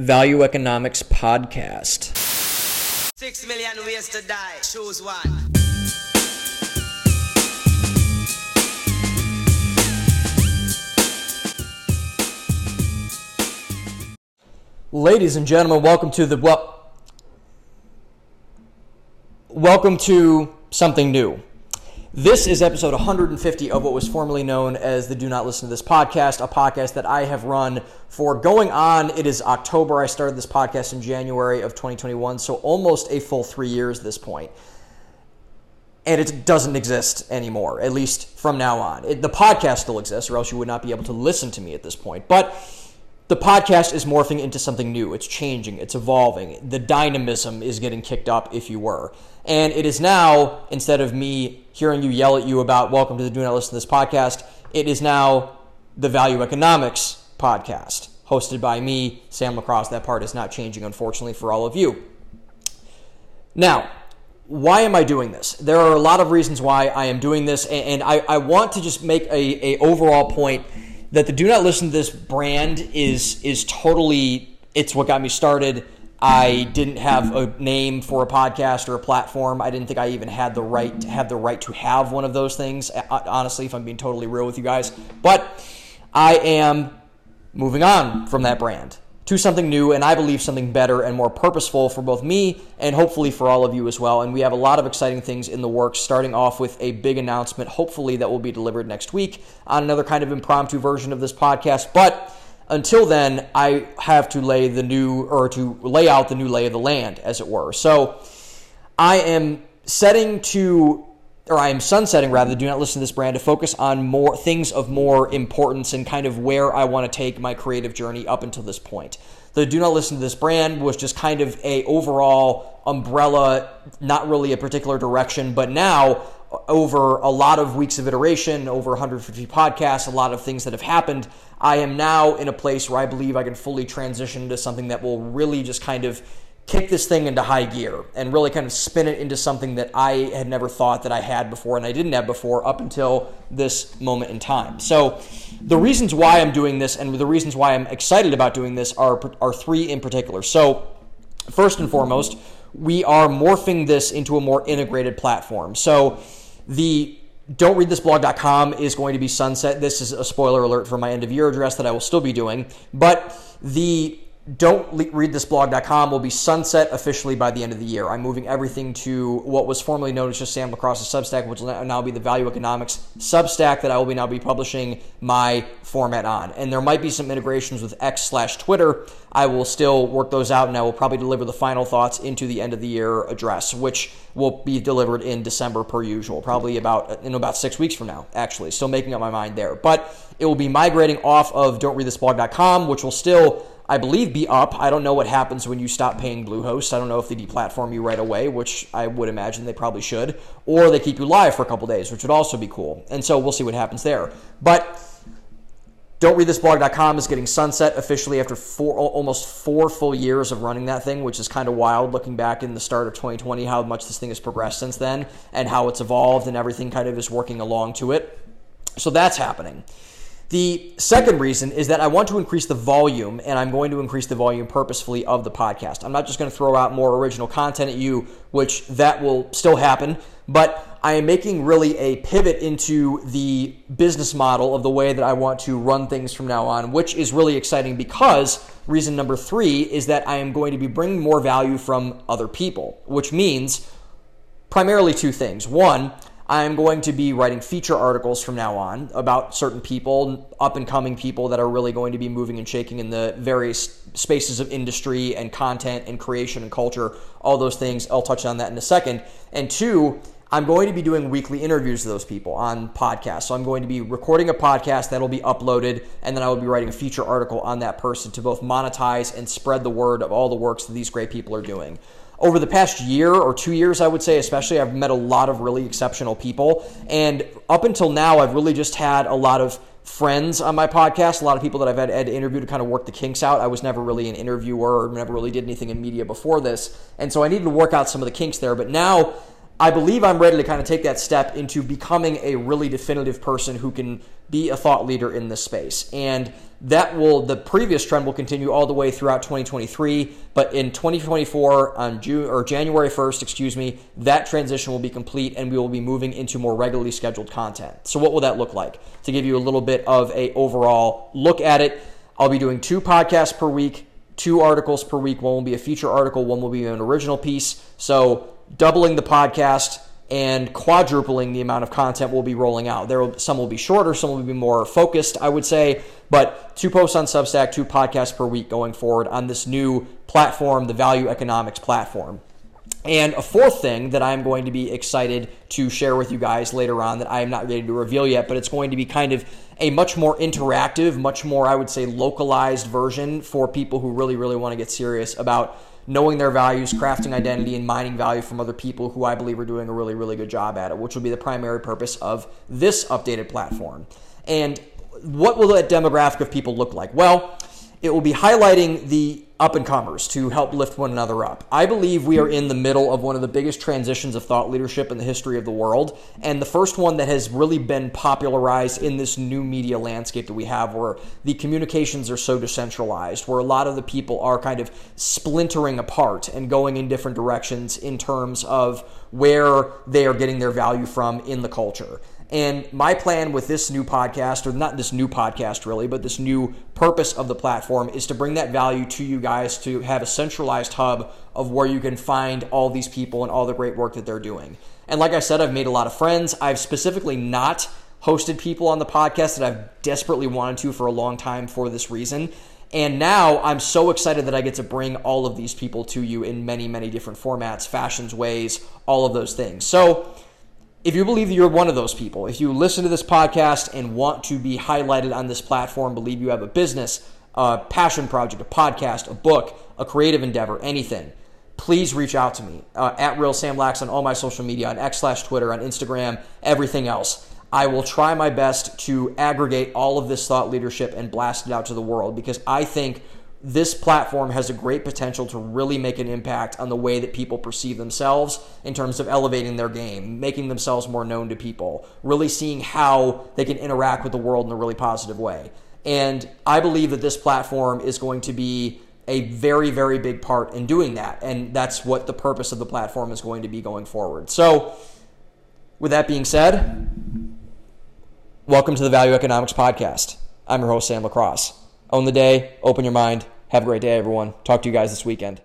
Value Economics Podcast. Six million ways to die. Choose one. Ladies and gentlemen, welcome to the well. Welcome to something new. This is episode 150 of what was formerly known as the Do Not Listen to This podcast, a podcast that I have run for going on. It is October. I started this podcast in January of 2021, so almost a full three years at this point. And it doesn't exist anymore, at least from now on. It, the podcast still exists, or else you would not be able to listen to me at this point. But the podcast is morphing into something new. It's changing, it's evolving. The dynamism is getting kicked up, if you were. And it is now, instead of me hearing you yell at you about welcome to the Do Not Listen to This podcast, it is now the Value Economics podcast, hosted by me, Sam Lacrosse. That part is not changing, unfortunately, for all of you. Now, why am I doing this? There are a lot of reasons why I am doing this, and I, I want to just make a, a overall point that the do not listen to this brand is is totally it's what got me started. I didn't have a name for a podcast or a platform. I didn't think I even had the right to have the right to have one of those things. Uh, uh, honestly, if I'm being totally real with you guys, but I am moving on from that brand to something new and I believe something better and more purposeful for both me and hopefully for all of you as well. And we have a lot of exciting things in the works, starting off with a big announcement, hopefully, that will be delivered next week on another kind of impromptu version of this podcast. But until then, I have to lay the new or to lay out the new lay of the land, as it were. So I am setting to or I am sunsetting rather, do not listen to this brand to focus on more things of more importance and kind of where I want to take my creative journey up until this point. The do not listen to this brand was just kind of a overall umbrella, not really a particular direction, but now uh, over a lot of weeks of iteration, over 150 podcasts, a lot of things that have happened, I am now in a place where I believe I can fully transition to something that will really just kind of kick this thing into high gear and really kind of spin it into something that I had never thought that I had before and I didn't have before up until this moment in time. So, the reasons why I'm doing this and the reasons why I'm excited about doing this are, are three in particular. So, first and foremost, we are morphing this into a more integrated platform. So, the don't read this blog.com is going to be sunset. This is a spoiler alert for my end of year address that I will still be doing. But the don't read this blog.com will be sunset officially by the end of the year. I'm moving everything to what was formerly known as just Sam Lacrosse's Substack, which will now be the Value Economics Substack that I will be now be publishing my format on. And there might be some integrations with X slash Twitter. I will still work those out, and I will probably deliver the final thoughts into the end of the year address, which will be delivered in December per usual, probably about in about six weeks from now. Actually, still making up my mind there, but it will be migrating off of don't read this blog.com, which will still I believe, be up. I don't know what happens when you stop paying Bluehost. I don't know if they deplatform you right away, which I would imagine they probably should, or they keep you live for a couple days, which would also be cool. And so we'll see what happens there. But don't read this blog.com is getting sunset officially after four, almost four full years of running that thing, which is kind of wild looking back in the start of 2020, how much this thing has progressed since then and how it's evolved and everything kind of is working along to it. So that's happening. The second reason is that I want to increase the volume, and I'm going to increase the volume purposefully of the podcast. I'm not just going to throw out more original content at you, which that will still happen, but I am making really a pivot into the business model of the way that I want to run things from now on, which is really exciting because reason number three is that I am going to be bringing more value from other people, which means primarily two things. One, I'm going to be writing feature articles from now on about certain people, up and coming people that are really going to be moving and shaking in the various spaces of industry and content and creation and culture, all those things. I'll touch on that in a second. And two, I'm going to be doing weekly interviews of those people on podcasts. So I'm going to be recording a podcast that'll be uploaded, and then I will be writing a feature article on that person to both monetize and spread the word of all the works that these great people are doing over the past year or two years, I would say, especially, I've met a lot of really exceptional people. And up until now, I've really just had a lot of friends on my podcast, a lot of people that I've had, had interview to kind of work the kinks out. I was never really an interviewer or never really did anything in media before this. And so I needed to work out some of the kinks there. But now, I believe I'm ready to kind of take that step into becoming a really definitive person who can be a thought leader in this space. And that will, the previous trend will continue all the way throughout 2023. But in 2024, on June or January 1st, excuse me, that transition will be complete and we will be moving into more regularly scheduled content. So, what will that look like? To give you a little bit of a overall look at it, I'll be doing two podcasts per week, two articles per week. One will be a feature article, one will be an original piece. So, doubling the podcast and quadrupling the amount of content we'll be rolling out. There will, some will be shorter, some will be more focused, I would say, but two posts on Substack, two podcasts per week going forward on this new platform, the Value Economics platform. And a fourth thing that I'm going to be excited to share with you guys later on that I am not ready to reveal yet, but it's going to be kind of a much more interactive, much more, I would say, localized version for people who really, really want to get serious about knowing their values, crafting identity, and mining value from other people who I believe are doing a really, really good job at it, which will be the primary purpose of this updated platform. And what will that demographic of people look like? Well, it will be highlighting the up and comers to help lift one another up. I believe we are in the middle of one of the biggest transitions of thought leadership in the history of the world, and the first one that has really been popularized in this new media landscape that we have, where the communications are so decentralized, where a lot of the people are kind of splintering apart and going in different directions in terms of where they are getting their value from in the culture. And my plan with this new podcast, or not this new podcast really, but this new purpose of the platform is to bring that value to you guys to have a centralized hub of where you can find all these people and all the great work that they're doing. And like I said, I've made a lot of friends. I've specifically not hosted people on the podcast that I've desperately wanted to for a long time for this reason. And now I'm so excited that I get to bring all of these people to you in many, many different formats, fashions, ways, all of those things. So, if you believe that you're one of those people, if you listen to this podcast and want to be highlighted on this platform, believe you have a business, a passion project, a podcast, a book, a creative endeavor, anything, please reach out to me uh, at Real Sam Lax on all my social media, on X slash Twitter, on Instagram, everything else. I will try my best to aggregate all of this thought leadership and blast it out to the world because I think this platform has a great potential to really make an impact on the way that people perceive themselves in terms of elevating their game, making themselves more known to people, really seeing how they can interact with the world in a really positive way. And I believe that this platform is going to be a very, very big part in doing that. And that's what the purpose of the platform is going to be going forward. So, with that being said, welcome to the Value Economics Podcast. I'm your host, Sam LaCrosse. Own the day, open your mind. Have a great day, everyone. Talk to you guys this weekend.